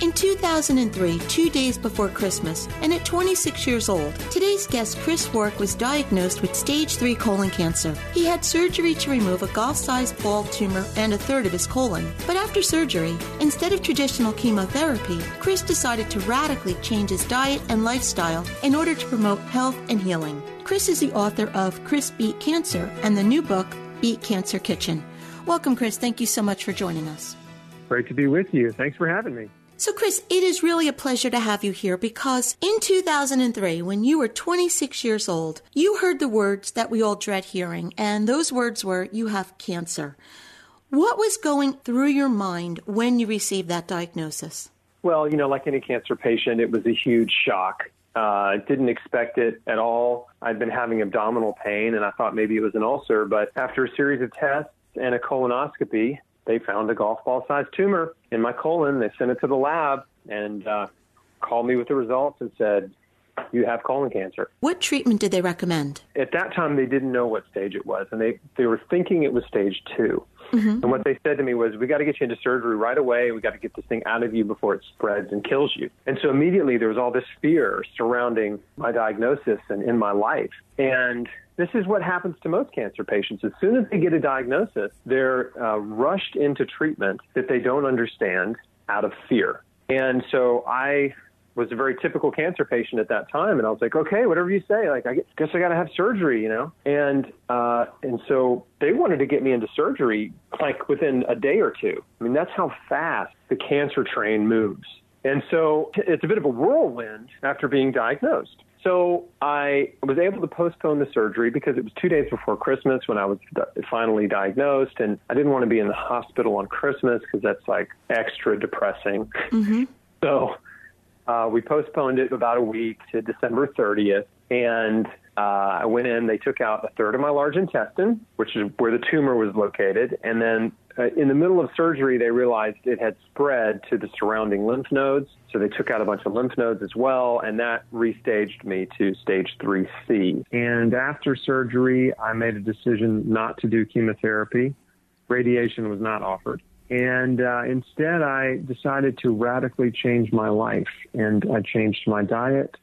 In 2003, two days before Christmas, and at 26 years old, today's guest Chris Wark was diagnosed with stage 3 colon cancer. He had surgery to remove a golf sized ball tumor and a third of his colon. But after surgery, instead of traditional chemotherapy, Chris decided to radically change his diet and lifestyle in order to promote health and healing. Chris is the author of Chris Beat Cancer and the new book, Beat Cancer Kitchen. Welcome, Chris. Thank you so much for joining us. Great to be with you. Thanks for having me. So, Chris, it is really a pleasure to have you here because in 2003, when you were 26 years old, you heard the words that we all dread hearing, and those words were, You have cancer. What was going through your mind when you received that diagnosis? Well, you know, like any cancer patient, it was a huge shock. Uh, didn't expect it at all. I'd been having abdominal pain, and I thought maybe it was an ulcer, but after a series of tests and a colonoscopy, they found a golf ball sized tumor in my colon. They sent it to the lab and uh, called me with the results and said, You have colon cancer. What treatment did they recommend? At that time, they didn't know what stage it was, and they, they were thinking it was stage 2 Mm-hmm. And what they said to me was, We got to get you into surgery right away. We got to get this thing out of you before it spreads and kills you. And so immediately there was all this fear surrounding my diagnosis and in my life. And this is what happens to most cancer patients. As soon as they get a diagnosis, they're uh, rushed into treatment that they don't understand out of fear. And so I was a very typical cancer patient at that time, and I was like, okay, whatever you say. Like, I guess I got to have surgery, you know. And uh, and so they wanted to get me into surgery like within a day or two. I mean, that's how fast the cancer train moves. And so it's a bit of a whirlwind after being diagnosed. So I was able to postpone the surgery because it was two days before Christmas when I was finally diagnosed, and I didn't want to be in the hospital on Christmas because that's like extra depressing. Mm-hmm. So uh, we postponed it about a week to December 30th, and uh, I went in. They took out a third of my large intestine, which is where the tumor was located, and then uh, in the middle of surgery, they realized it had spread to the surrounding lymph nodes. So they took out a bunch of lymph nodes as well, and that restaged me to stage 3C. And after surgery, I made a decision not to do chemotherapy. Radiation was not offered. And uh, instead, I decided to radically change my life. And I changed my diet,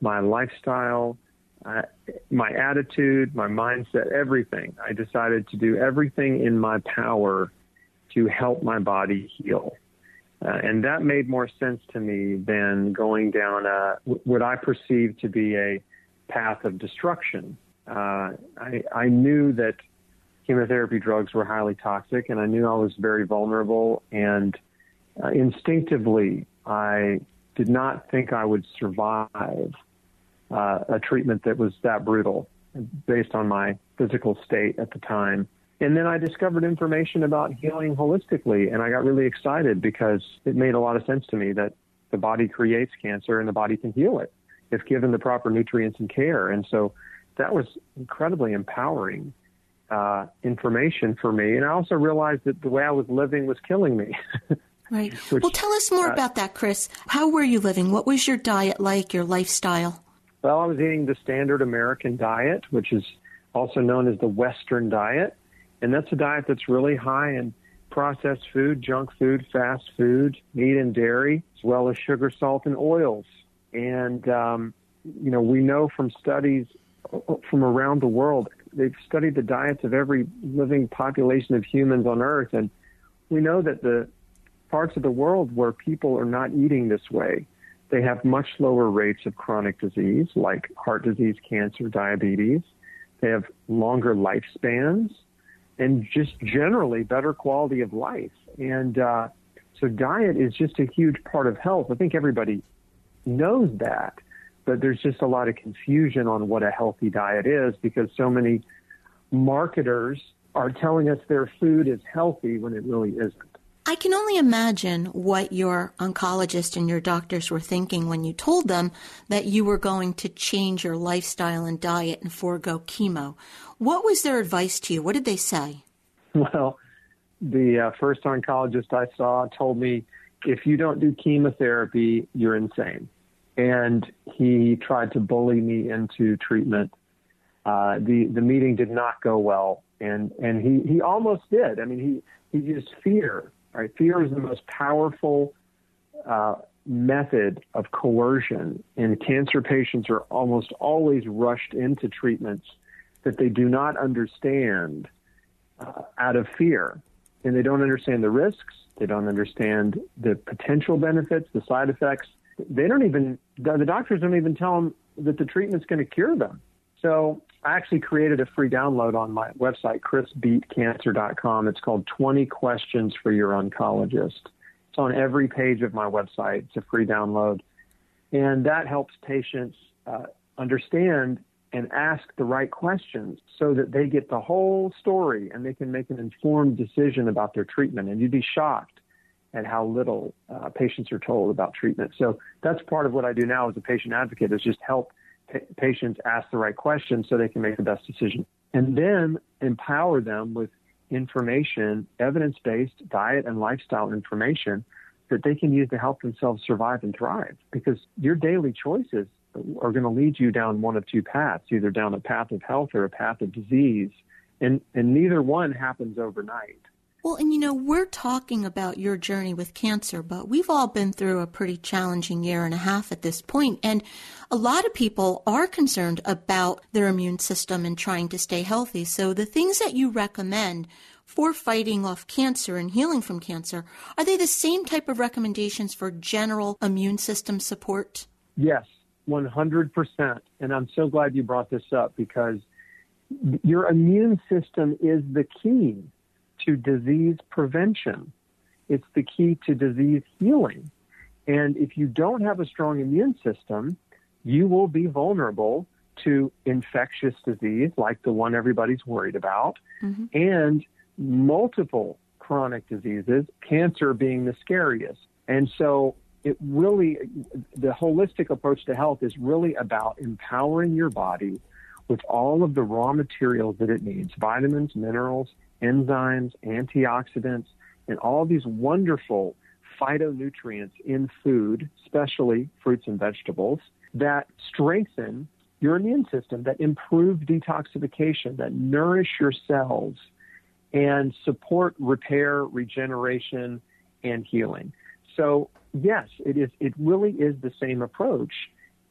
my lifestyle, uh, my attitude, my mindset, everything. I decided to do everything in my power to help my body heal. Uh, and that made more sense to me than going down a, what I perceived to be a path of destruction. Uh, I, I knew that chemotherapy drugs were highly toxic, and I knew I was very vulnerable. And uh, instinctively, I did not think I would survive uh, a treatment that was that brutal based on my physical state at the time. And then I discovered information about healing holistically, and I got really excited because it made a lot of sense to me that the body creates cancer and the body can heal it if given the proper nutrients and care. And so that was incredibly empowering uh, information for me. And I also realized that the way I was living was killing me. Right. Which, well, tell us more uh, about that, Chris. How were you living? What was your diet like, your lifestyle? Well, I was eating the standard American diet, which is also known as the Western diet. And that's a diet that's really high in processed food, junk food, fast food, meat and dairy, as well as sugar, salt, and oils. And, um, you know, we know from studies from around the world, they've studied the diets of every living population of humans on Earth. And we know that the parts of the world where people are not eating this way, they have much lower rates of chronic disease like heart disease, cancer, diabetes. They have longer lifespans and just generally better quality of life. And uh, so, diet is just a huge part of health. I think everybody knows that, but there's just a lot of confusion on what a healthy diet is because so many marketers are telling us their food is healthy when it really isn't. I can only imagine what your oncologist and your doctors were thinking when you told them that you were going to change your lifestyle and diet and forego chemo. What was their advice to you? What did they say? Well, the uh, first oncologist I saw told me if you don't do chemotherapy, you're insane. And he tried to bully me into treatment. Uh, the the meeting did not go well, and and he he almost did. I mean, he he used fear Right? Fear is the most powerful uh, method of coercion, and cancer patients are almost always rushed into treatments that they do not understand uh, out of fear. And they don't understand the risks, they don't understand the potential benefits, the side effects. They don't even, the doctors don't even tell them that the treatment's going to cure them. So I actually created a free download on my website, chrisbeatcancer.com. It's called 20 Questions for Your Oncologist. It's on every page of my website. It's a free download. And that helps patients uh, understand and ask the right questions so that they get the whole story and they can make an informed decision about their treatment. And you'd be shocked at how little uh, patients are told about treatment. So that's part of what I do now as a patient advocate is just help patients ask the right questions so they can make the best decision. And then empower them with information, evidence based diet and lifestyle information that they can use to help themselves survive and thrive. Because your daily choices are going to lead you down one of two paths, either down a path of health or a path of disease. And, and neither one happens overnight. Well, and you know, we're talking about your journey with cancer, but we've all been through a pretty challenging year and a half at this point, and a lot of people are concerned about their immune system and trying to stay healthy. So the things that you recommend for fighting off cancer and healing from cancer, are they the same type of recommendations for general immune system support? Yes, 100%. And I'm so glad you brought this up because your immune system is the key to disease prevention. It's the key to disease healing. And if you don't have a strong immune system, you will be vulnerable to infectious disease like the one everybody's worried about mm-hmm. and multiple chronic diseases, cancer being the scariest. And so it really, the holistic approach to health is really about empowering your body with all of the raw materials that it needs vitamins, minerals, enzymes, antioxidants, and all these wonderful phytonutrients in food, especially fruits and vegetables, that strengthen your immune system, that improve detoxification, that nourish your cells, and support repair, regeneration, and healing. So, yes, it is. It really is the same approach,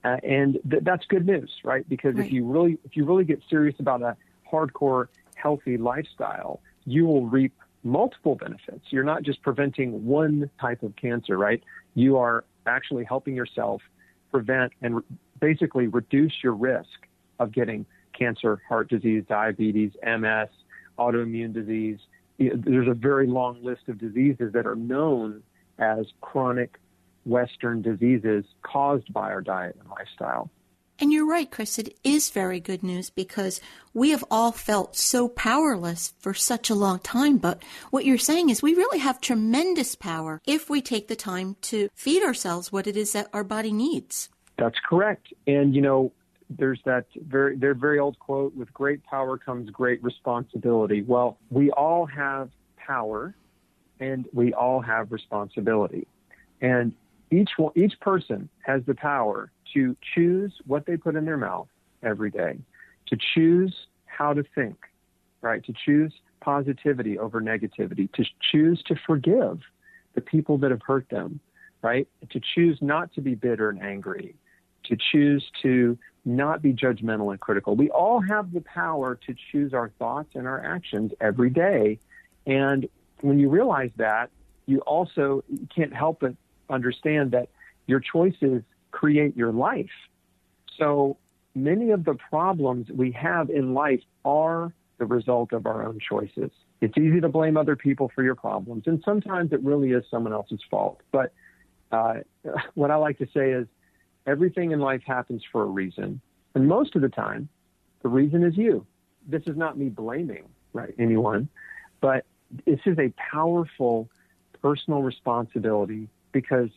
uh, and th- that's good news, right? Because right. if you really, if you really get serious about a hardcore healthy lifestyle, you will reap multiple benefits. You're not just preventing one type of cancer, right? You are actually helping yourself prevent and re- basically reduce your risk of getting cancer, heart disease, diabetes, MS, autoimmune disease. There's a very long list of diseases that are known as chronic Western diseases caused by our diet and lifestyle. And you're right, Chris, it is very good news because we have all felt so powerless for such a long time. But what you're saying is we really have tremendous power if we take the time to feed ourselves what it is that our body needs. That's correct. And, you know, there's that very, their very old quote with great power comes great responsibility. Well, we all have power and we all have responsibility. And each one, each person has the power to choose what they put in their mouth every day, to choose how to think, right? To choose positivity over negativity, to choose to forgive the people that have hurt them, right? To choose not to be bitter and angry, to choose to not be judgmental and critical. We all have the power to choose our thoughts and our actions every day. And when you realize that, you also can't help but understand that your choices create your life. So many of the problems we have in life are the result of our own choices. It's easy to blame other people for your problems, and sometimes it really is someone else's fault. But uh, what I like to say is everything in life happens for a reason, and most of the time, the reason is you. This is not me blaming right anyone, but this is a powerful personal responsibility because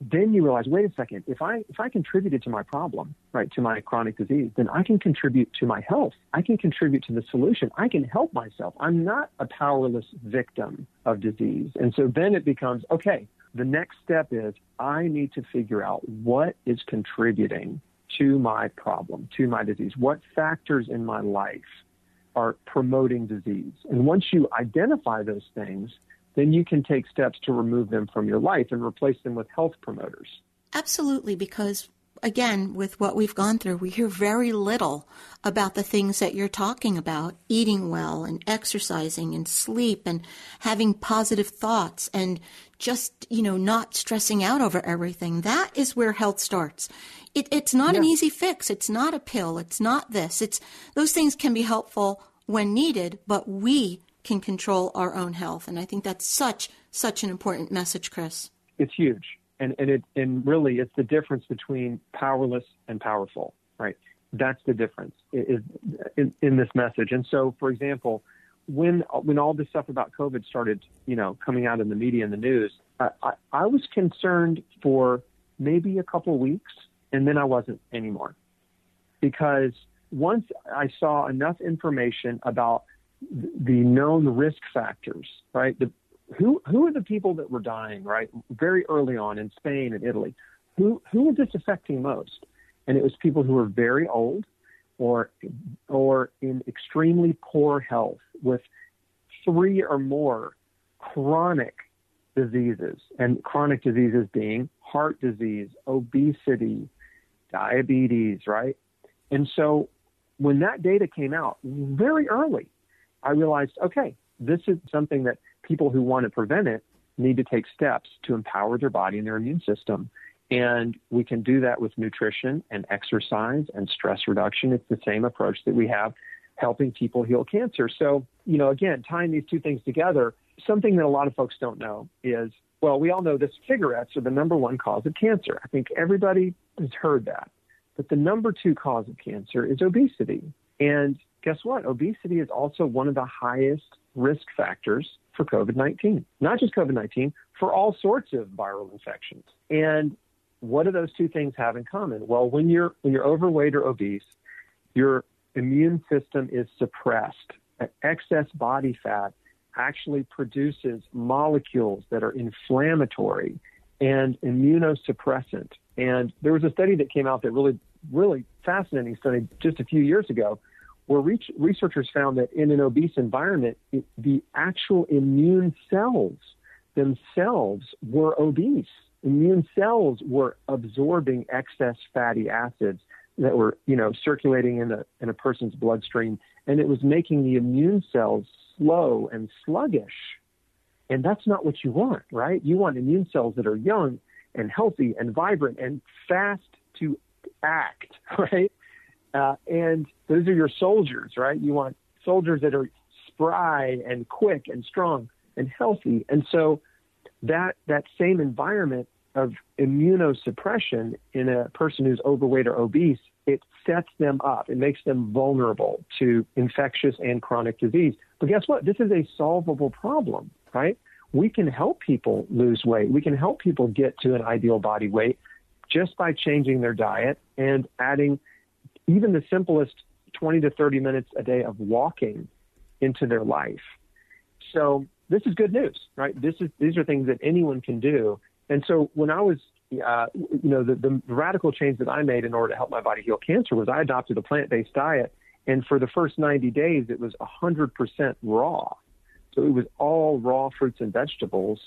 then you realize, wait a second, if I if I contributed to my problem, right, to my chronic disease, then I can contribute to my health. I can contribute to the solution. I can help myself. I'm not a powerless victim of disease. And so then it becomes, okay, the next step is I need to figure out what is contributing to my problem, to my disease. What factors in my life are promoting disease? And once you identify those things, then you can take steps to remove them from your life and replace them with health promoters. Absolutely, because again, with what we've gone through, we hear very little about the things that you're talking about eating well and exercising and sleep and having positive thoughts and just, you know, not stressing out over everything. That is where health starts. It, it's not yeah. an easy fix. It's not a pill. It's not this. It's those things can be helpful when needed, but we can control our own health. And I think that's such, such an important message, Chris. It's huge. And, and it, and really it's the difference between powerless and powerful, right? That's the difference is in, in this message. And so, for example, when, when all this stuff about COVID started, you know, coming out in the media and the news, I, I, I was concerned for maybe a couple of weeks and then I wasn't anymore because once I saw enough information about the known risk factors, right? The, who who are the people that were dying, right? Very early on in Spain and Italy. Who who was this affecting most? And it was people who were very old, or or in extremely poor health with three or more chronic diseases, and chronic diseases being heart disease, obesity, diabetes, right? And so when that data came out very early, I realized, okay, this is something that people who want to prevent it need to take steps to empower their body and their immune system. And we can do that with nutrition and exercise and stress reduction. It's the same approach that we have helping people heal cancer. So, you know, again, tying these two things together, something that a lot of folks don't know is, well, we all know that cigarettes are the number one cause of cancer. I think everybody has heard that. But the number two cause of cancer is obesity. And guess what? Obesity is also one of the highest risk factors for COVID 19. Not just COVID 19, for all sorts of viral infections. And what do those two things have in common? Well, when you're, when you're overweight or obese, your immune system is suppressed. Excess body fat actually produces molecules that are inflammatory and immunosuppressant. And there was a study that came out that really, really fascinating study just a few years ago where re- researchers found that in an obese environment, it, the actual immune cells themselves were obese. Immune cells were absorbing excess fatty acids that were, you know, circulating in a in a person's bloodstream, and it was making the immune cells slow and sluggish. And that's not what you want, right? You want immune cells that are young and healthy and vibrant and fast to act, right? Uh, and those are your soldiers, right? You want soldiers that are spry and quick and strong and healthy. And so that that same environment of immunosuppression in a person who's overweight or obese, it sets them up. It makes them vulnerable to infectious and chronic disease. But guess what? This is a solvable problem, right? We can help people lose weight. We can help people get to an ideal body weight just by changing their diet and adding even the simplest 20 to 30 minutes a day of walking into their life. So this is good news, right? This is these are things that anyone can do. And so when I was, uh, you know, the, the radical change that I made in order to help my body heal cancer was I adopted a plant-based diet, and for the first 90 days it was 100% raw. So it was all raw fruits and vegetables,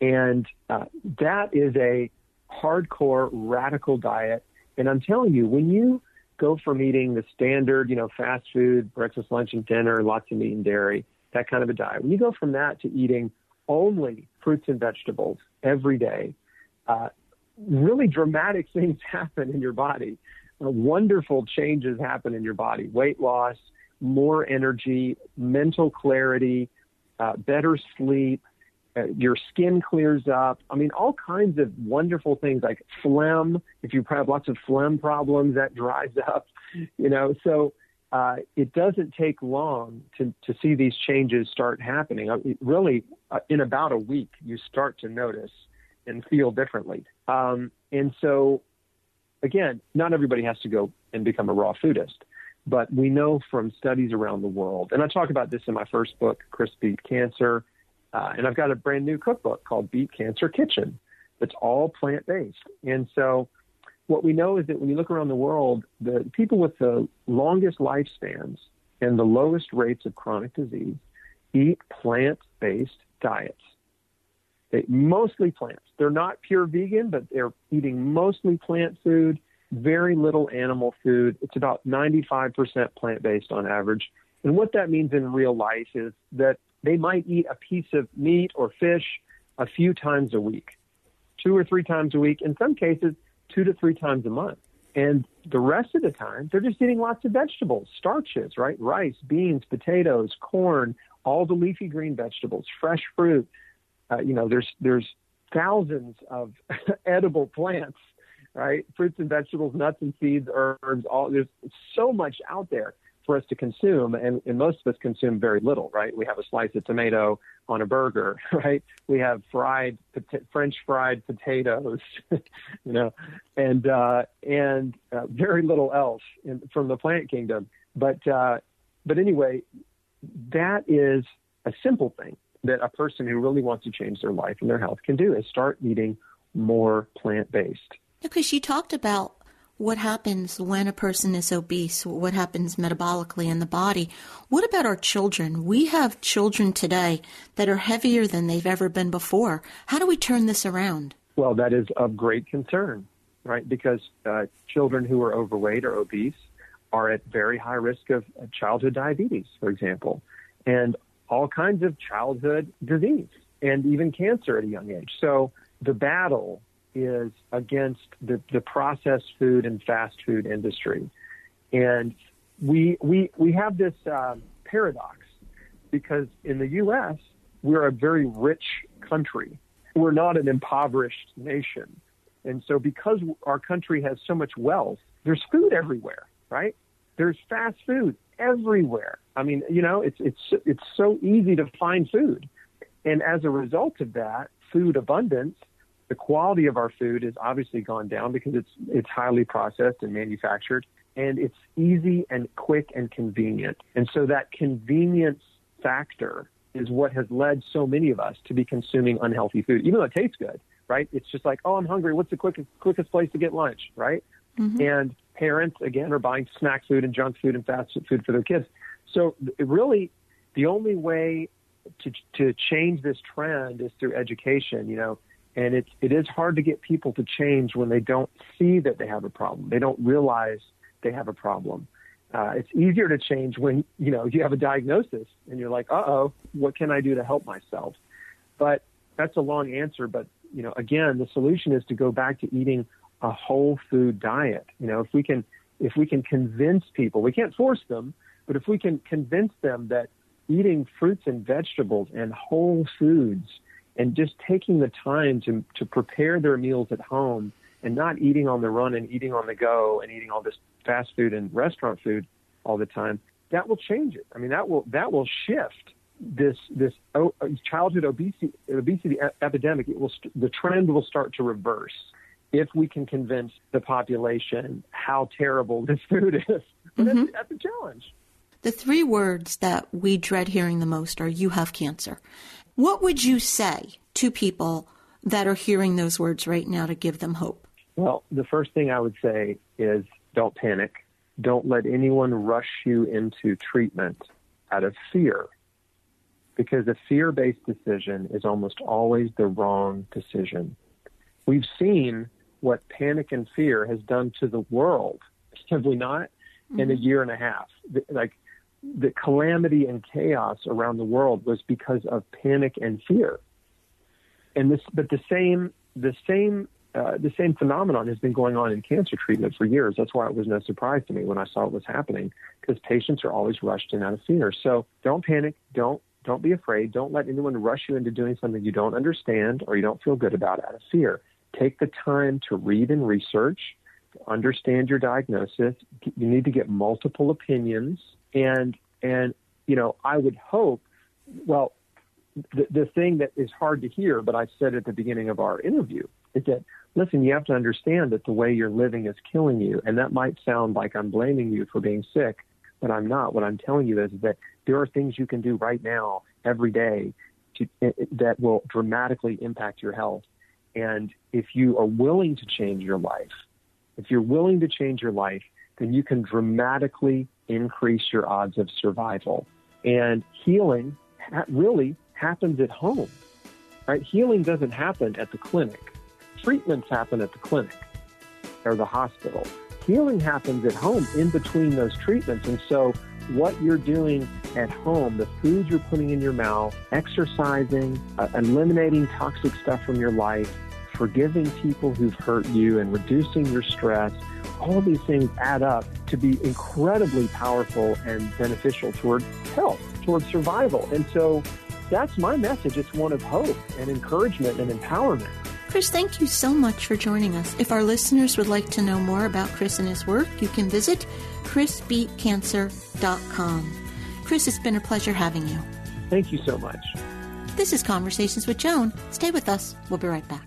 and uh, that is a hardcore radical diet. And I'm telling you, when you go from eating the standard, you know, fast food, breakfast, lunch, and dinner, lots of meat and dairy, that kind of a diet. When you go from that to eating only fruits and vegetables every day, uh, really dramatic things happen in your body. Uh, wonderful changes happen in your body. Weight loss, more energy, mental clarity, uh, better sleep, your skin clears up. I mean, all kinds of wonderful things like phlegm. If you have lots of phlegm problems, that dries up. You know, so uh, it doesn't take long to to see these changes start happening. Uh, really, uh, in about a week, you start to notice and feel differently. Um, and so, again, not everybody has to go and become a raw foodist. But we know from studies around the world, and I talk about this in my first book, Chris Beat Cancer, uh, and I've got a brand new cookbook called Beat Cancer Kitchen that's all plant based. And so what we know is that when you look around the world, the people with the longest lifespans and the lowest rates of chronic disease eat plant based diets. They mostly plants. They're not pure vegan, but they're eating mostly plant food, very little animal food. It's about 95% plant based on average. And what that means in real life is that they might eat a piece of meat or fish a few times a week, two or three times a week. In some cases, two to three times a month. And the rest of the time, they're just eating lots of vegetables, starches, right? Rice, beans, potatoes, corn, all the leafy green vegetables, fresh fruit. Uh, you know, there's there's thousands of edible plants, right? Fruits and vegetables, nuts and seeds, herbs. All there's so much out there for us to consume, and, and most of us consume very little, right? We have a slice of tomato on a burger, right? We have fried French fried potatoes, you know, and uh, and uh, very little else in, from the plant kingdom. But uh, but anyway, that is a simple thing that a person who really wants to change their life and their health can do is start eating more plant based. Because you talked about what happens when a person is obese, what happens metabolically in the body. What about our children? We have children today that are heavier than they've ever been before. How do we turn this around? Well, that is of great concern, right? Because uh, children who are overweight or obese are at very high risk of childhood diabetes, for example, and all kinds of childhood disease and even cancer at a young age. So the battle is against the, the processed food and fast food industry. And we, we, we have this um, paradox because in the U.S., we're a very rich country. We're not an impoverished nation. And so, because our country has so much wealth, there's food everywhere, right? There's fast food everywhere. I mean, you know, it's it's it's so easy to find food, and as a result of that, food abundance the quality of our food has obviously gone down because it's it's highly processed and manufactured, and it's easy and quick and convenient. And so that convenience factor is what has led so many of us to be consuming unhealthy food, even though it tastes good, right? It's just like, oh, I'm hungry. What's the quickest quickest place to get lunch, right? Mm-hmm. And parents again are buying snack food and junk food and fast food for their kids. So really, the only way to to change this trend is through education. You know, and it's it is hard to get people to change when they don't see that they have a problem. They don't realize they have a problem. Uh, it's easier to change when you know you have a diagnosis and you're like, "Uh oh, what can I do to help myself?" But that's a long answer. But you know, again, the solution is to go back to eating a whole food diet. You know, if we can if we can convince people, we can't force them, but if we can convince them that eating fruits and vegetables and whole foods and just taking the time to, to prepare their meals at home and not eating on the run and eating on the go and eating all this fast food and restaurant food all the time, that will change it. I mean, that will that will shift this this childhood obesity obesity epidemic. It will the trend will start to reverse if we can convince the population how terrible this food is. But mm-hmm. that's, that's a challenge. The three words that we dread hearing the most are "you have cancer." What would you say to people that are hearing those words right now to give them hope? Well, the first thing I would say is don't panic. Don't let anyone rush you into treatment out of fear because a fear based decision is almost always the wrong decision. We've seen what panic and fear has done to the world, have we not, mm-hmm. in a mm-hmm. year and a half? Like the calamity and chaos around the world was because of panic and fear. And this, but the same, the same, uh, the same phenomenon has been going on in cancer treatment for years. That's why it was no surprise to me when I saw it was happening, because patients are always rushed in out of fear. So don't panic. Don't don't be afraid. Don't let anyone rush you into doing something you don't understand or you don't feel good about out of fear. Take the time to read and research, understand your diagnosis. You need to get multiple opinions and and you know, I would hope well the, the thing that is hard to hear, but I said at the beginning of our interview, is that listen, you have to understand that the way you're living is killing you. And that might sound like I'm blaming you for being sick, but I'm not. What I'm telling you is that there are things you can do right now, every day, to, eh, eh, that will dramatically impact your health. And if you are willing to change your life, if you're willing to change your life, then you can dramatically increase your odds of survival. And healing really happens at home, right? Healing doesn't happen at the clinic. Treatments happen at the clinic or the hospital. Healing happens at home in between those treatments. And so what you're doing at home, the food you're putting in your mouth, exercising, uh, eliminating toxic stuff from your life, forgiving people who've hurt you, and reducing your stress, all of these things add up to be incredibly powerful and beneficial toward health, toward survival. And so that's my message. It's one of hope and encouragement and empowerment. Chris, thank you so much for joining us. If our listeners would like to know more about Chris and his work, you can visit chrisbeatcancer.com. Chris, it's been a pleasure having you. Thank you so much. This is Conversations with Joan. Stay with us. We'll be right back.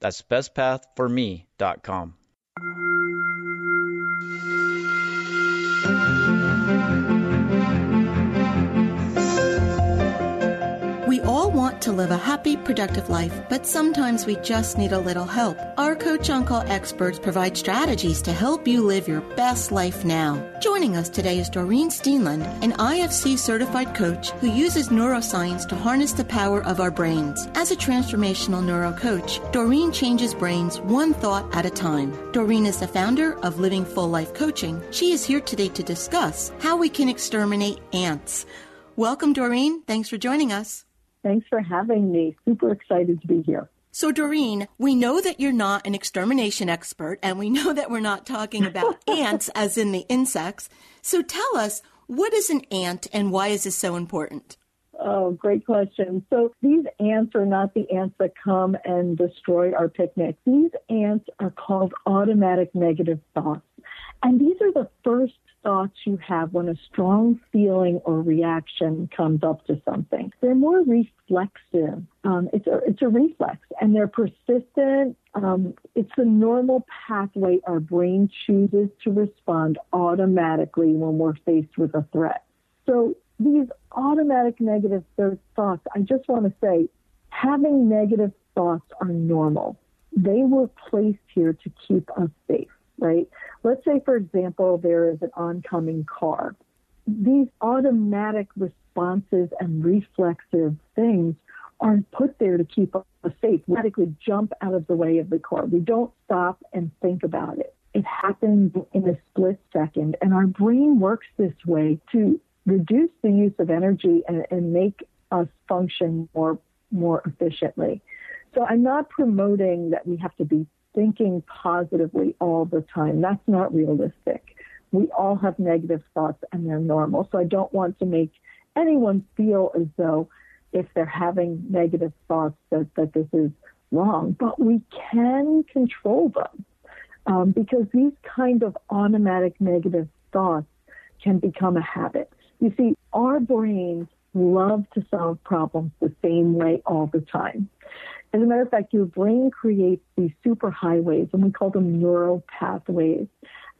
that's bestpathforme.com. to live a happy, productive life, but sometimes we just need a little help. Our Coach On Call experts provide strategies to help you live your best life now. Joining us today is Doreen Steenland, an IFC certified coach who uses neuroscience to harness the power of our brains. As a transformational neuro coach, Doreen changes brains one thought at a time. Doreen is the founder of Living Full Life Coaching. She is here today to discuss how we can exterminate ants. Welcome, Doreen. Thanks for joining us. Thanks for having me. Super excited to be here. So, Doreen, we know that you're not an extermination expert, and we know that we're not talking about ants as in the insects. So, tell us what is an ant and why is this so important? Oh, great question. So, these ants are not the ants that come and destroy our picnic. These ants are called automatic negative thoughts. And these are the first thoughts you have when a strong feeling or reaction comes up to something. They're more reflexive. Um, it's, a, it's a reflex, and they're persistent. Um, it's the normal pathway our brain chooses to respond automatically when we're faced with a threat. So these automatic negative thoughts, I just want to say, having negative thoughts are normal. They were placed here to keep us safe right? Let's say, for example, there is an oncoming car. These automatic responses and reflexive things aren't put there to keep us safe. We automatically jump out of the way of the car. We don't stop and think about it. It happens in a split second. And our brain works this way to reduce the use of energy and, and make us function more, more efficiently. So I'm not promoting that we have to be thinking positively all the time. That's not realistic. We all have negative thoughts and they're normal. So I don't want to make anyone feel as though if they're having negative thoughts that, that this is wrong, but we can control them um, because these kind of automatic negative thoughts can become a habit. You see, our brains love to solve problems the same way all the time. As a matter of fact, your brain creates these superhighways, and we call them neural pathways,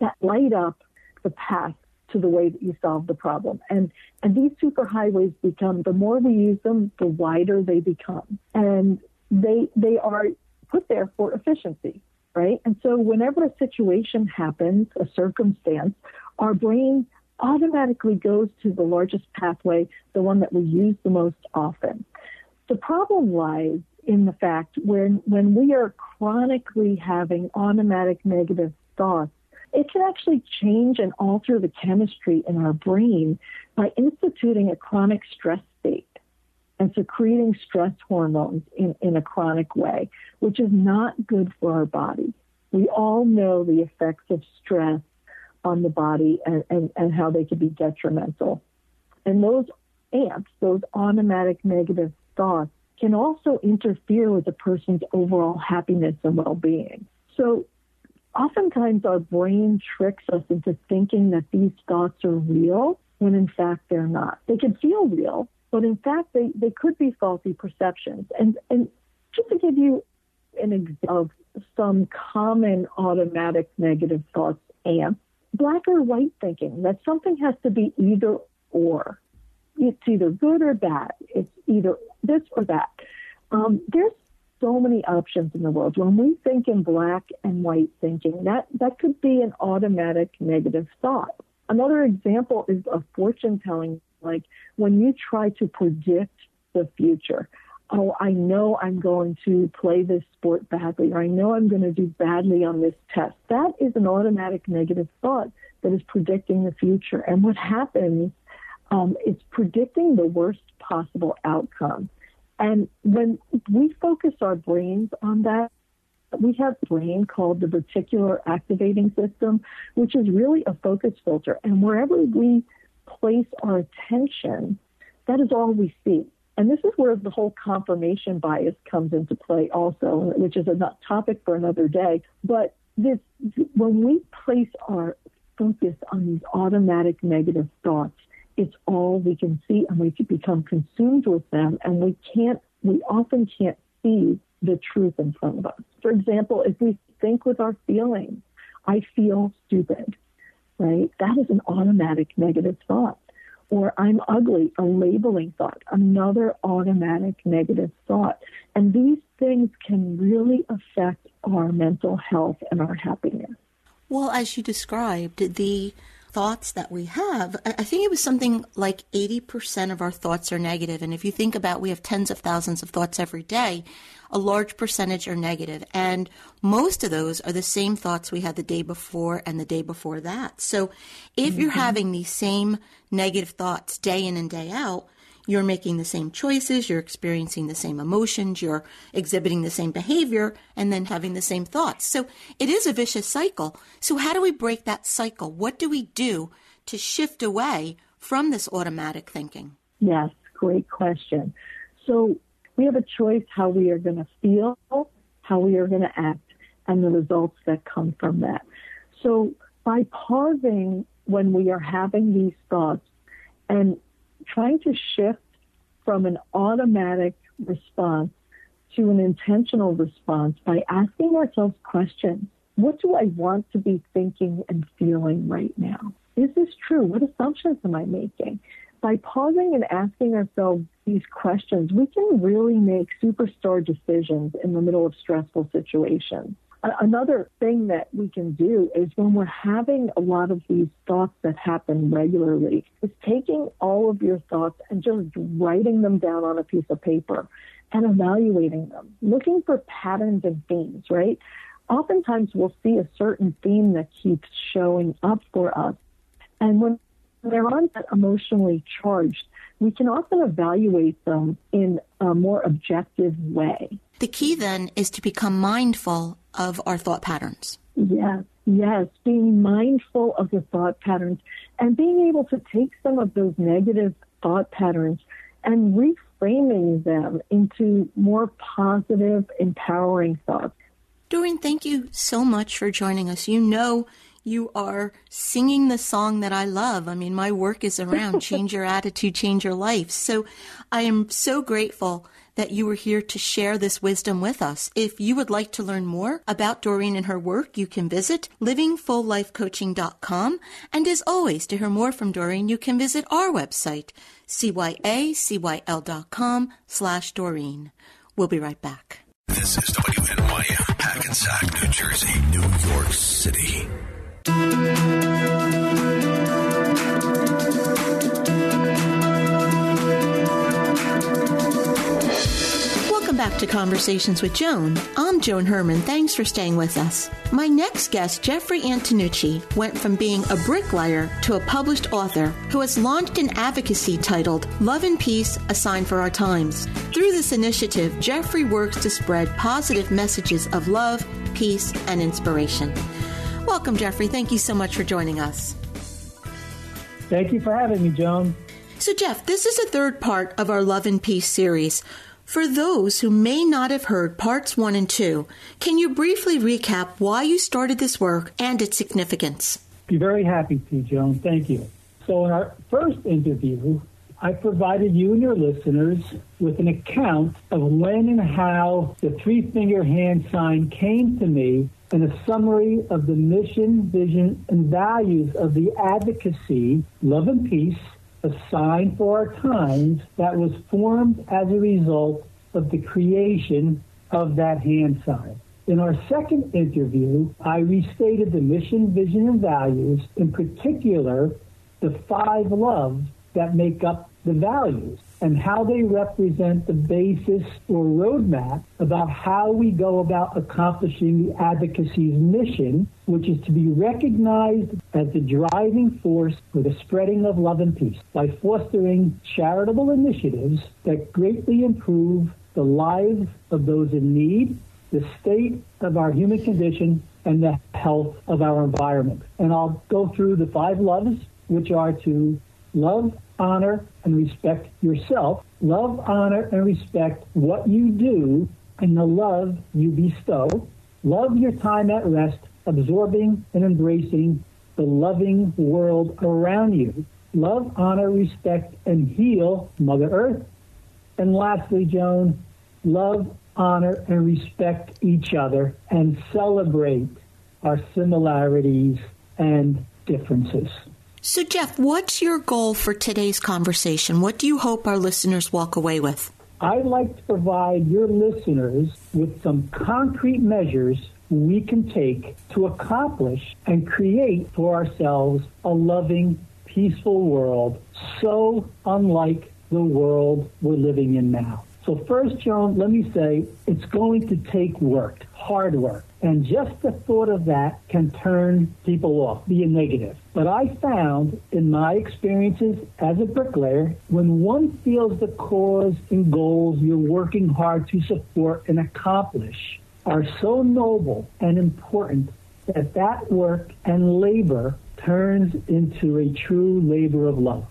that light up the path to the way that you solve the problem. And and these superhighways become the more we use them, the wider they become. And they they are put there for efficiency, right? And so whenever a situation happens, a circumstance, our brain automatically goes to the largest pathway, the one that we use the most often. The problem lies in the fact when when we are chronically having automatic negative thoughts, it can actually change and alter the chemistry in our brain by instituting a chronic stress state and secreting stress hormones in, in a chronic way, which is not good for our body. We all know the effects of stress on the body and, and, and how they can be detrimental. And those ants, those automatic negative thoughts, can also interfere with a person's overall happiness and well being. So oftentimes our brain tricks us into thinking that these thoughts are real when in fact they're not. They can feel real, but in fact they, they could be faulty perceptions. And and just to give you an example of some common automatic negative thoughts and black or white thinking, that something has to be either or. It's either good or bad. It's either this or that. Um, there's so many options in the world. When we think in black and white thinking, that, that could be an automatic negative thought. Another example is of fortune telling, like when you try to predict the future. Oh, I know I'm going to play this sport badly, or I know I'm going to do badly on this test. That is an automatic negative thought that is predicting the future. And what happens um, it's predicting the worst possible outcome. And when we focus our brains on that, we have a brain called the reticular activating system, which is really a focus filter. And wherever we place our attention, that is all we see. And this is where the whole confirmation bias comes into play also, which is a topic for another day. But this, when we place our focus on these automatic negative thoughts, it's all we can see and we become consumed with them and we can't we often can't see the truth in front of us. For example if we think with our feelings i feel stupid right? That is an automatic negative thought. Or i'm ugly a labeling thought another automatic negative thought. And these things can really affect our mental health and our happiness. Well as you described the thoughts that we have, I think it was something like 80% of our thoughts are negative. And if you think about we have tens of thousands of thoughts every day, a large percentage are negative. And most of those are the same thoughts we had the day before and the day before that. So if mm-hmm. you're having these same negative thoughts day in and day out, you're making the same choices, you're experiencing the same emotions, you're exhibiting the same behavior, and then having the same thoughts. So it is a vicious cycle. So, how do we break that cycle? What do we do to shift away from this automatic thinking? Yes, great question. So, we have a choice how we are going to feel, how we are going to act, and the results that come from that. So, by pausing when we are having these thoughts and trying to shift from an automatic response to an intentional response by asking ourselves questions. What do I want to be thinking and feeling right now? Is this true? What assumptions am I making? By pausing and asking ourselves these questions, we can really make superstar decisions in the middle of stressful situations. Another thing that we can do is when we're having a lot of these thoughts that happen regularly, is taking all of your thoughts and just writing them down on a piece of paper and evaluating them, looking for patterns and themes, right? Oftentimes we'll see a certain theme that keeps showing up for us. And when they're on that emotionally charged, we can often evaluate them in a more objective way. The key then is to become mindful of our thought patterns. Yes, yes, being mindful of the thought patterns and being able to take some of those negative thought patterns and reframing them into more positive, empowering thoughts. Doreen, thank you so much for joining us. You know, you are singing the song that I love. I mean, my work is around change your attitude, change your life. So I am so grateful that you were here to share this wisdom with us. If you would like to learn more about Doreen and her work, you can visit livingfulllifecoaching.com. And as always, to hear more from Doreen, you can visit our website, cyacyl.com slash Doreen. We'll be right back. This is WNYM, Hackensack, New Jersey, New York City. Back to Conversations with Joan. I'm Joan Herman. Thanks for staying with us. My next guest, Jeffrey Antonucci, went from being a bricklayer to a published author who has launched an advocacy titled Love and Peace, A Sign for Our Times. Through this initiative, Jeffrey works to spread positive messages of love, peace, and inspiration. Welcome, Jeffrey. Thank you so much for joining us. Thank you for having me, Joan. So, Jeff, this is the third part of our Love and Peace series. For those who may not have heard parts one and two, can you briefly recap why you started this work and its significance? Be very happy to, Joan. Thank you. So, in our first interview, I provided you and your listeners with an account of when and how the three finger hand sign came to me and a summary of the mission, vision, and values of the advocacy, love and peace, a sign for our times that was formed as a result of the creation of that hand sign. In our second interview, I restated the mission, vision, and values, in particular, the five loves that make up the values and how they represent the basis or roadmap about how we go about accomplishing the advocacy's mission, which is to be recognized as the driving force for the spreading of love and peace by fostering charitable initiatives that greatly improve the lives of those in need, the state of our human condition, and the health of our environment. And I'll go through the five loves, which are to love, honor, and respect yourself. Love, honor, and respect what you do and the love you bestow. Love your time at rest, absorbing and embracing the loving world around you. Love, honor, respect, and heal Mother Earth. And lastly, Joan, love, honor, and respect each other and celebrate our similarities and differences. So, Jeff, what's your goal for today's conversation? What do you hope our listeners walk away with? I'd like to provide your listeners with some concrete measures we can take to accomplish and create for ourselves a loving, peaceful world so unlike the world we're living in now. So, first, Joan, let me say it's going to take work, hard work. And just the thought of that can turn people off, be a negative. But I found in my experiences as a bricklayer, when one feels the cause and goals you're working hard to support and accomplish are so noble and important that that work and labor turns into a true labor of love.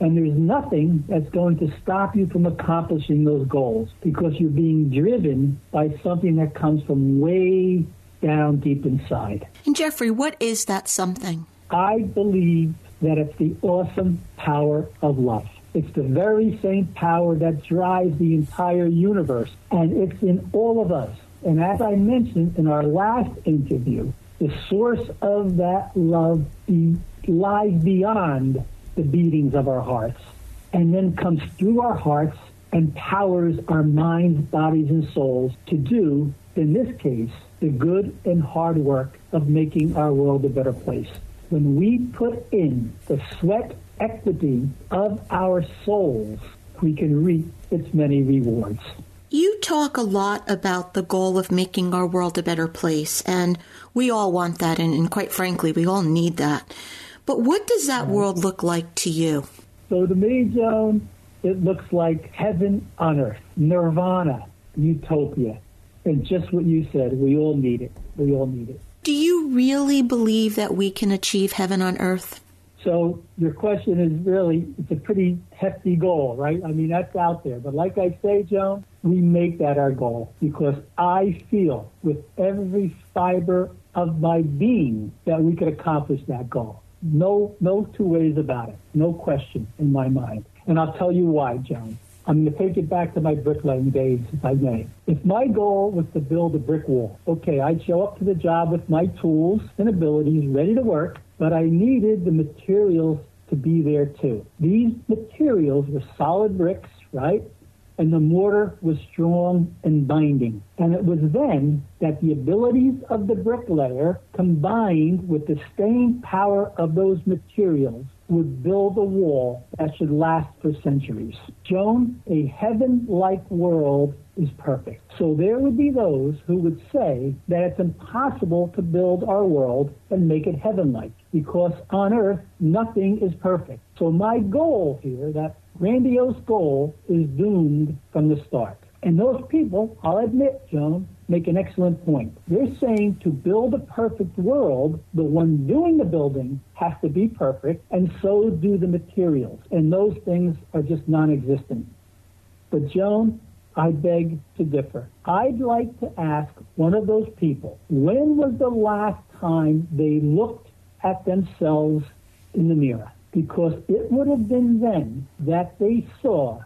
And there's nothing that's going to stop you from accomplishing those goals because you're being driven by something that comes from way down deep inside. And Jeffrey, what is that something? I believe that it's the awesome power of love. It's the very same power that drives the entire universe, and it's in all of us. And as I mentioned in our last interview, the source of that love be, lies beyond the beatings of our hearts and then comes through our hearts and powers our minds, bodies, and souls to do, in this case, the good and hard work of making our world a better place. When we put in the sweat equity of our souls, we can reap its many rewards. You talk a lot about the goal of making our world a better place, and we all want that, and, and quite frankly, we all need that. But what does that mm-hmm. world look like to you? So to me, Joan, it looks like heaven on earth, nirvana, utopia. And just what you said, we all need it. We all need it. Do you really believe that we can achieve heaven on earth? So your question is really, it's a pretty hefty goal, right? I mean, that's out there. But like I say, Joan, we make that our goal because I feel with every fiber of my being that we could accomplish that goal. No, no two ways about it. No question in my mind. And I'll tell you why, Joan. I'm going to take it back to my bricklaying days, if I may. If my goal was to build a brick wall, okay, I'd show up to the job with my tools and abilities ready to work, but I needed the materials to be there too. These materials were solid bricks, right? And the mortar was strong and binding. And it was then that the abilities of the bricklayer combined with the staying power of those materials would build a wall that should last for centuries. Joan, a heaven like world is perfect. So there would be those who would say that it's impossible to build our world and make it heaven like because on earth nothing is perfect. So my goal here, that grandiose goal, is doomed from the start. And those people, I'll admit, Joan, make an excellent point. They're saying to build a perfect world, the one doing the building has to be perfect, and so do the materials. And those things are just non existent. But, Joan, I beg to differ. I'd like to ask one of those people when was the last time they looked at themselves in the mirror? Because it would have been then that they saw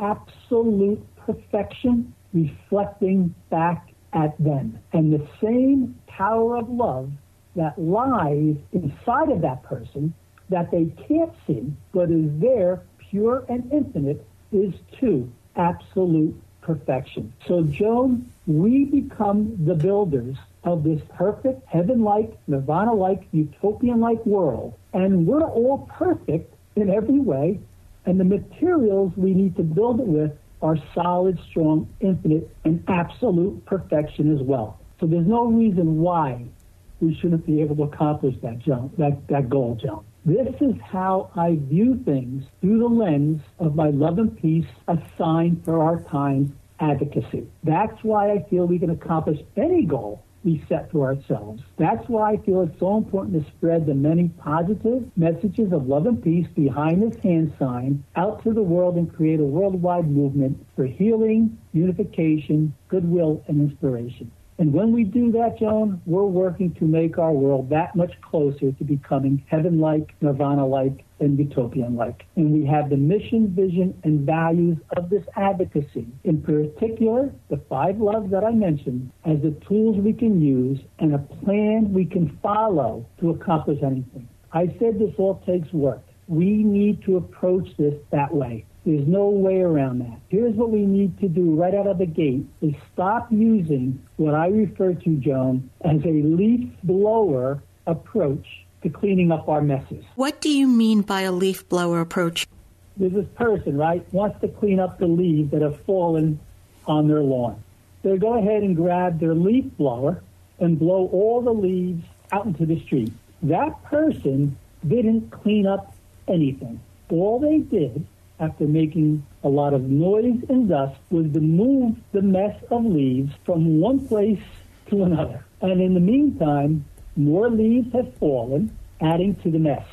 absolute perfection reflecting back at them. And the same power of love that lies inside of that person that they can't see, but is there, pure and infinite, is too absolute perfection. So, Joan, we become the builders of this perfect, heaven like, nirvana like, utopian like world. And we're all perfect in every way. And the materials we need to build it with are solid, strong, infinite, and absolute perfection as well. So there's no reason why we shouldn't be able to accomplish that, Joan, that, that goal, Joan. This is how I view things through the lens of my love and peace a sign for our time advocacy. That's why I feel we can accomplish any goal we set for ourselves. That's why I feel it's so important to spread the many positive messages of love and peace behind this hand sign out to the world and create a worldwide movement for healing, unification, goodwill, and inspiration. And when we do that, Joan, we're working to make our world that much closer to becoming heaven like, nirvana like, and utopian like. And we have the mission, vision, and values of this advocacy, in particular, the five loves that I mentioned, as the tools we can use and a plan we can follow to accomplish anything. I said this all takes work. We need to approach this that way. There's no way around that. Here's what we need to do right out of the gate is stop using what I refer to, Joan, as a leaf blower approach to cleaning up our messes. What do you mean by a leaf blower approach? There's this person, right, wants to clean up the leaves that have fallen on their lawn. They go ahead and grab their leaf blower and blow all the leaves out into the street. That person didn't clean up anything. All they did after making a lot of noise and dust was to move the mess of leaves from one place to another. And in the meantime, more leaves have fallen, adding to the mess.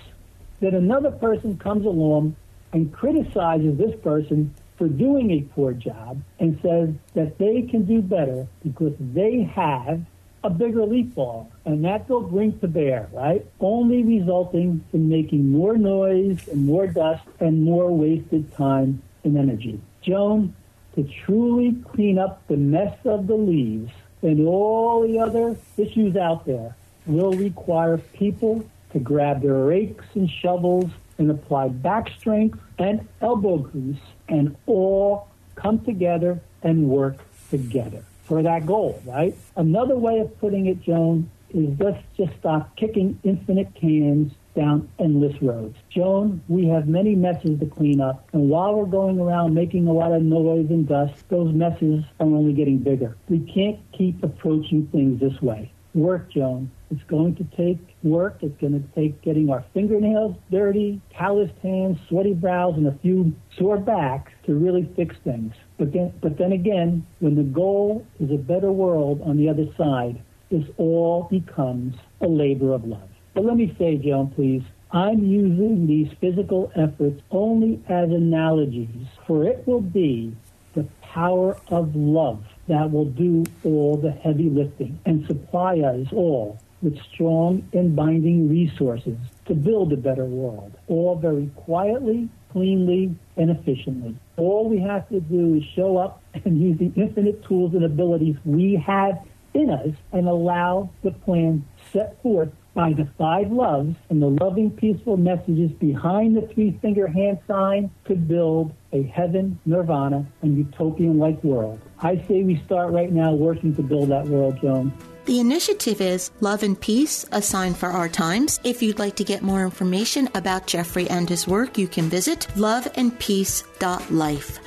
Then another person comes along and criticizes this person for doing a poor job and says that they can do better because they have a bigger leaf ball, and that they'll bring to bear, right? Only resulting in making more noise and more dust and more wasted time and energy. Joan, to truly clean up the mess of the leaves and all the other issues out there will require people to grab their rakes and shovels and apply back strength and elbow grease and all come together and work together for that goal, right? Another way of putting it, Joan, is let's just stop kicking infinite cans down endless roads. Joan, we have many messes to clean up, and while we're going around making a lot of noise and dust, those messes are only getting bigger. We can't keep approaching things this way. Work, Joan. It's going to take work. It's going to take getting our fingernails dirty, calloused hands, sweaty brows, and a few sore backs to really fix things. But then, but then again, when the goal is a better world on the other side, this all becomes a labor of love. But let me say, Joan, please, I'm using these physical efforts only as analogies, for it will be the power of love that will do all the heavy lifting and supply us all with strong and binding resources to build a better world, all very quietly, cleanly, and efficiently. All we have to do is show up and use the infinite tools and abilities we have in us and allow the plan set forth by the five loves and the loving, peaceful messages behind the three finger hand sign to build a heaven, nirvana, and utopian like world. I say we start right now working to build that world, Joan. The initiative is Love and Peace, a sign for our times. If you'd like to get more information about Jeffrey and his work, you can visit loveandpeace.life.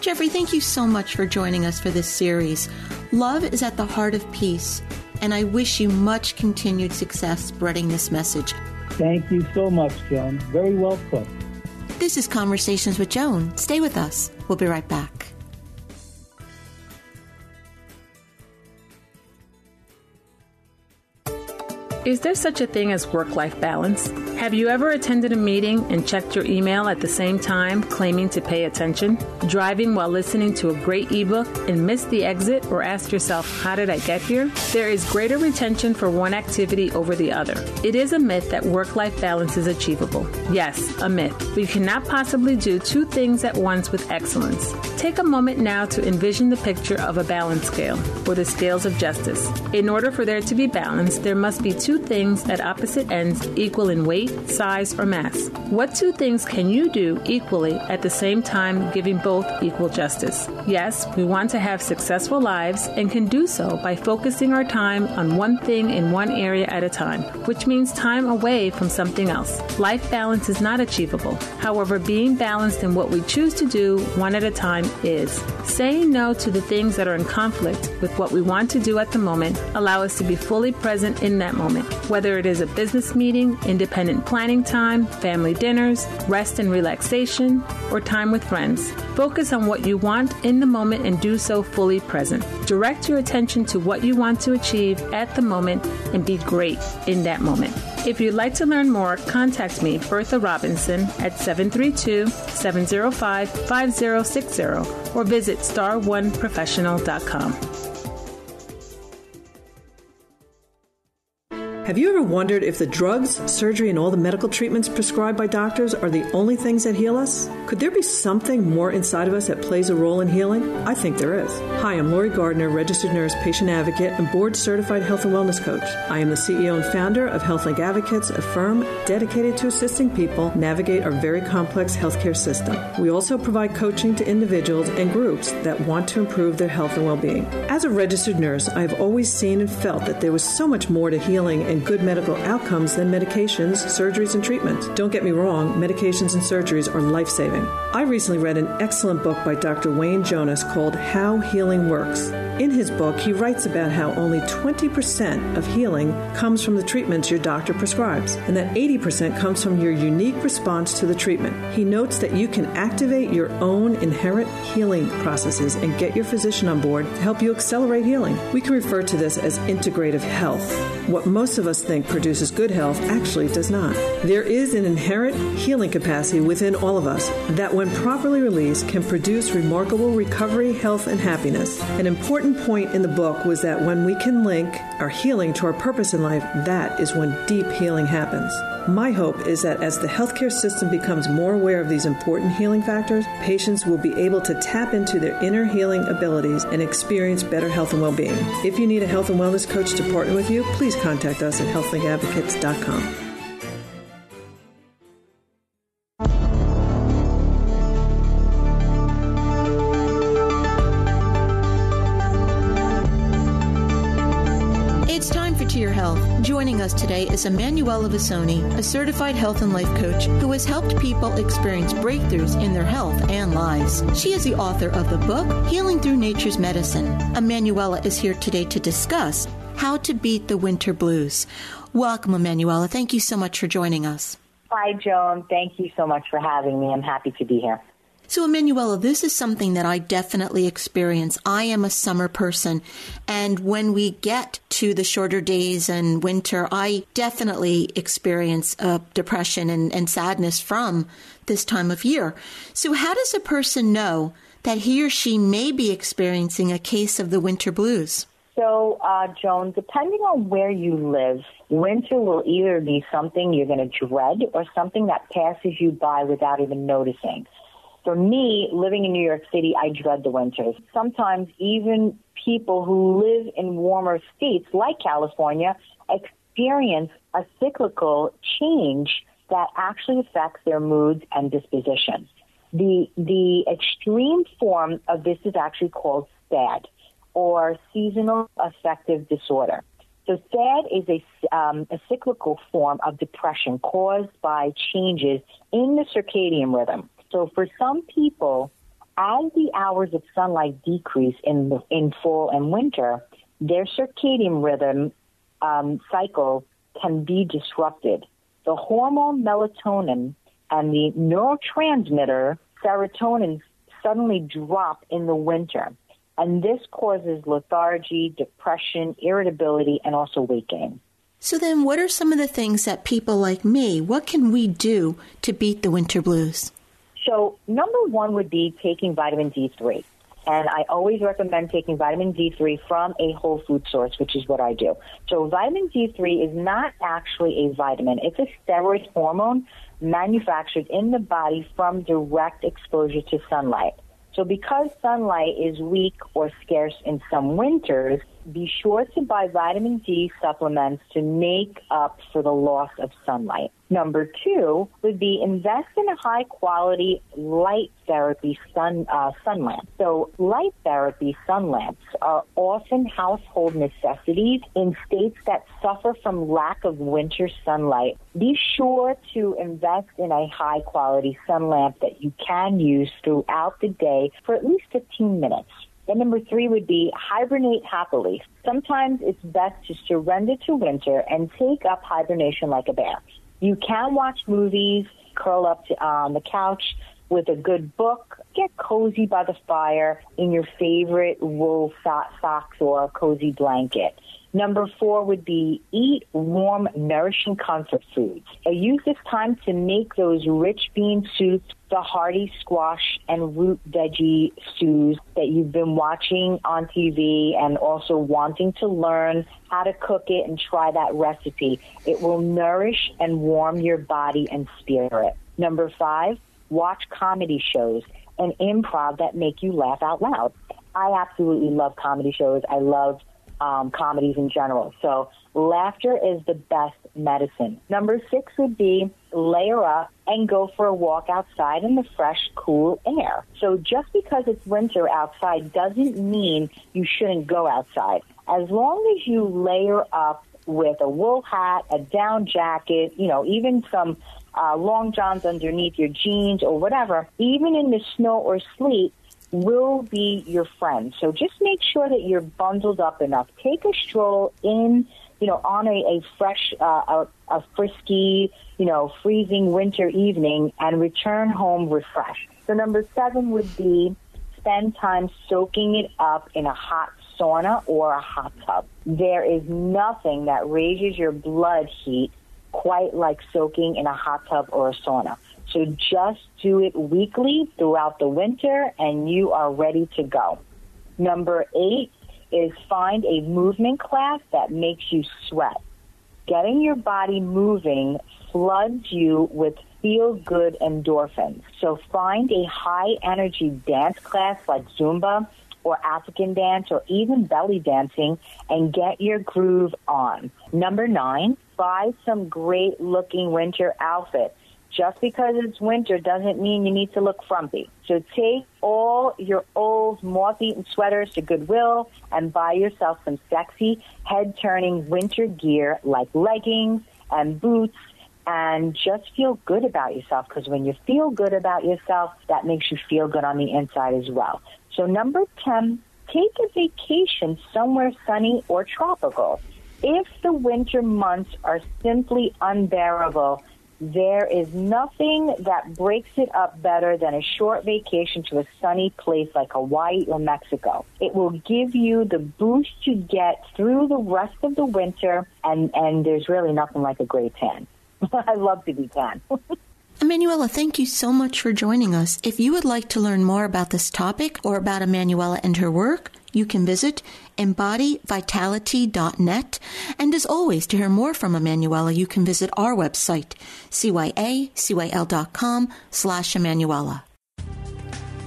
Jeffrey, thank you so much for joining us for this series. Love is at the heart of peace, and I wish you much continued success spreading this message. Thank you so much, Joan. Very well put. This is Conversations with Joan. Stay with us. We'll be right back. Is there such a thing as work life balance? Have you ever attended a meeting and checked your email at the same time, claiming to pay attention? Driving while listening to a great ebook and missed the exit or asked yourself, How did I get here? There is greater retention for one activity over the other. It is a myth that work life balance is achievable. Yes, a myth. You cannot possibly do two things at once with excellence. Take a moment now to envision the picture of a balance scale, or the scales of justice. In order for there to be balance, there must be two things at opposite ends equal in weight, size, or mass. What two things can you do equally at the same time, giving both equal justice? Yes, we want to have successful lives and can do so by focusing our time on one thing in one area at a time, which means time away from something else. Life balance is not achievable. However, being balanced in what we choose to do one at a time is. Saying no to the things that are in conflict with what we want to do at the moment allow us to be fully present in that moment whether it is a business meeting, independent planning time, family dinners, rest and relaxation, or time with friends. Focus on what you want in the moment and do so fully present. Direct your attention to what you want to achieve at the moment and be great in that moment. If you'd like to learn more, contact me, Bertha Robinson, at 732 705 5060 or visit star1professional.com. Have you ever wondered if the drugs, surgery, and all the medical treatments prescribed by doctors are the only things that heal us? Could there be something more inside of us that plays a role in healing? I think there is. Hi, I'm Lori Gardner, registered nurse, patient advocate, and board certified health and wellness coach. I am the CEO and founder of HealthLink Advocates, a firm dedicated to assisting people navigate our very complex healthcare system. We also provide coaching to individuals and groups that want to improve their health and well being. As a registered nurse, I have always seen and felt that there was so much more to healing and and good medical outcomes than medications, surgeries, and treatment. Don't get me wrong, medications and surgeries are life saving. I recently read an excellent book by Dr. Wayne Jonas called How Healing Works. In his book, he writes about how only 20% of healing comes from the treatments your doctor prescribes, and that 80% comes from your unique response to the treatment. He notes that you can activate your own inherent healing processes and get your physician on board to help you accelerate healing. We can refer to this as integrative health. What most of us think produces good health actually does not. There is an inherent healing capacity within all of us that, when properly released, can produce remarkable recovery, health, and happiness. An important point in the book was that when we can link our healing to our purpose in life, that is when deep healing happens. My hope is that as the healthcare system becomes more aware of these important healing factors, patients will be able to tap into their inner healing abilities and experience better health and well being. If you need a health and wellness coach to partner with you, please contact us at healthlinkadvocates.com. us today is Emanuela Visoni, a certified health and life coach who has helped people experience breakthroughs in their health and lives. She is the author of the book Healing Through Nature's Medicine. Emanuela is here today to discuss how to beat the winter blues. Welcome, Emanuela. Thank you so much for joining us. Hi, Joan. Thank you so much for having me. I'm happy to be here. So, Emanuela, this is something that I definitely experience. I am a summer person. And when we get to the shorter days and winter, I definitely experience uh, depression and, and sadness from this time of year. So, how does a person know that he or she may be experiencing a case of the winter blues? So, uh, Joan, depending on where you live, winter will either be something you're going to dread or something that passes you by without even noticing. For me, living in New York City, I dread the winters. Sometimes even people who live in warmer states like California experience a cyclical change that actually affects their moods and disposition. The, the extreme form of this is actually called SAD, or seasonal affective disorder. So SAD is a, um, a cyclical form of depression caused by changes in the circadian rhythm. So for some people, as the hours of sunlight decrease in the, in fall and winter, their circadian rhythm um, cycle can be disrupted. The hormone melatonin and the neurotransmitter serotonin suddenly drop in the winter. And this causes lethargy, depression, irritability, and also weight gain. So then what are some of the things that people like me, what can we do to beat the winter blues? So, number one would be taking vitamin D3. And I always recommend taking vitamin D3 from a whole food source, which is what I do. So, vitamin D3 is not actually a vitamin, it's a steroid hormone manufactured in the body from direct exposure to sunlight. So, because sunlight is weak or scarce in some winters, be sure to buy vitamin D supplements to make up for the loss of sunlight. Number two would be invest in a high quality light therapy sun uh, sun lamp. So light therapy sun lamps are often household necessities in states that suffer from lack of winter sunlight. Be sure to invest in a high quality sun lamp that you can use throughout the day for at least 15 minutes. Then number three would be hibernate happily. Sometimes it's best to surrender to winter and take up hibernation like a bear. You can watch movies, curl up to, on the couch with a good book, get cozy by the fire in your favorite wool so- socks or cozy blanket. Number four would be eat warm, nourishing comfort foods. I use this time to make those rich bean soups, the hearty squash and root veggie stews that you've been watching on TV and also wanting to learn how to cook it and try that recipe. It will nourish and warm your body and spirit. Number five, watch comedy shows and improv that make you laugh out loud. I absolutely love comedy shows. I love um, comedies in general. So laughter is the best medicine. Number six would be layer up and go for a walk outside in the fresh, cool air. So just because it's winter outside doesn't mean you shouldn't go outside. As long as you layer up with a wool hat, a down jacket, you know, even some uh, long johns underneath your jeans or whatever, even in the snow or sleet, will be your friend. So just make sure that you're bundled up enough. Take a stroll in, you know, on a, a fresh, uh, a, a frisky, you know, freezing winter evening and return home refreshed. So number seven would be spend time soaking it up in a hot sauna or a hot tub. There is nothing that raises your blood heat quite like soaking in a hot tub or a sauna. So just do it weekly throughout the winter and you are ready to go. Number eight is find a movement class that makes you sweat. Getting your body moving floods you with feel good endorphins. So find a high energy dance class like Zumba or African dance or even belly dancing and get your groove on. Number nine, buy some great looking winter outfits just because it's winter doesn't mean you need to look frumpy. So take all your old moth-eaten sweaters to Goodwill and buy yourself some sexy head-turning winter gear like leggings and boots and just feel good about yourself because when you feel good about yourself, that makes you feel good on the inside as well. So number 10, take a vacation somewhere sunny or tropical. If the winter months are simply unbearable, There is nothing that breaks it up better than a short vacation to a sunny place like Hawaii or Mexico. It will give you the boost you get through the rest of the winter, and, and there's really nothing like a great tan. I love to be tan. Emanuela, thank you so much for joining us. If you would like to learn more about this topic or about Emanuela and her work, you can visit embodyvitality.net. And as always, to hear more from Emanuela, you can visit our website, cyacyl.com slash Emanuela.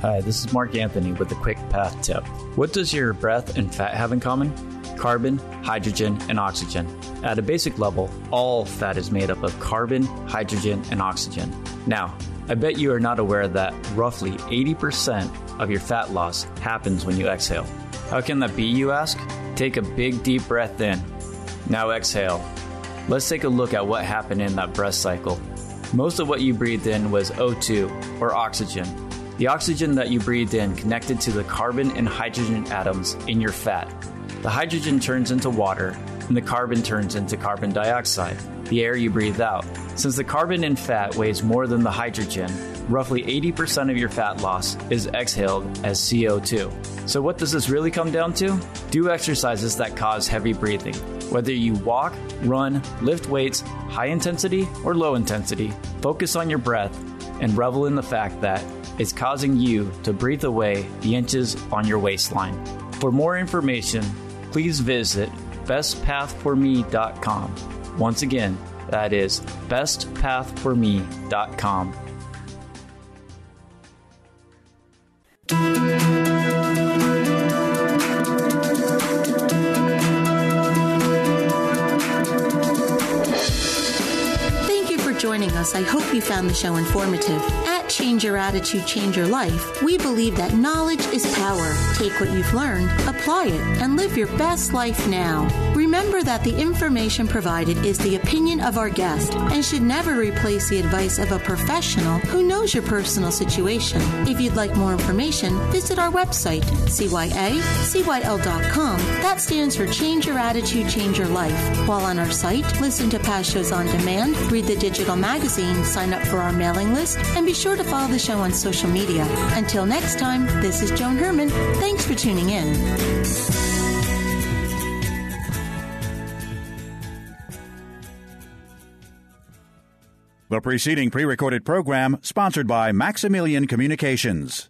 Hi, this is Mark Anthony with the Quick Path Tip. What does your breath and fat have in common? Carbon, hydrogen, and oxygen. At a basic level, all fat is made up of carbon, hydrogen, and oxygen. Now, I bet you are not aware that roughly 80% of your fat loss happens when you exhale. How can that be, you ask? Take a big deep breath in. Now exhale. Let's take a look at what happened in that breath cycle. Most of what you breathed in was O2, or oxygen. The oxygen that you breathed in connected to the carbon and hydrogen atoms in your fat. The hydrogen turns into water, and the carbon turns into carbon dioxide, the air you breathe out. Since the carbon in fat weighs more than the hydrogen, roughly 80% of your fat loss is exhaled as CO2. So, what does this really come down to? Do exercises that cause heavy breathing. Whether you walk, run, lift weights, high intensity or low intensity, focus on your breath and revel in the fact that it's causing you to breathe away the inches on your waistline. For more information, please visit bestpathforme.com. Once again, that is bestpathforme.com. Thank you for joining us. I hope you found the show informative. Change Your Attitude, Change Your Life, we believe that knowledge is power. Take what you've learned, apply it, and live your best life now. Remember that the information provided is the opinion of our guest and should never replace the advice of a professional who knows your personal situation. If you'd like more information, visit our website, cyacyl.com. That stands for Change Your Attitude, Change Your Life. While on our site, listen to past shows on demand, read the digital magazine, sign up for our mailing list, and be sure to follow the show on social media. Until next time, this is Joan Herman. Thanks for tuning in. The preceding pre recorded program sponsored by Maximilian Communications.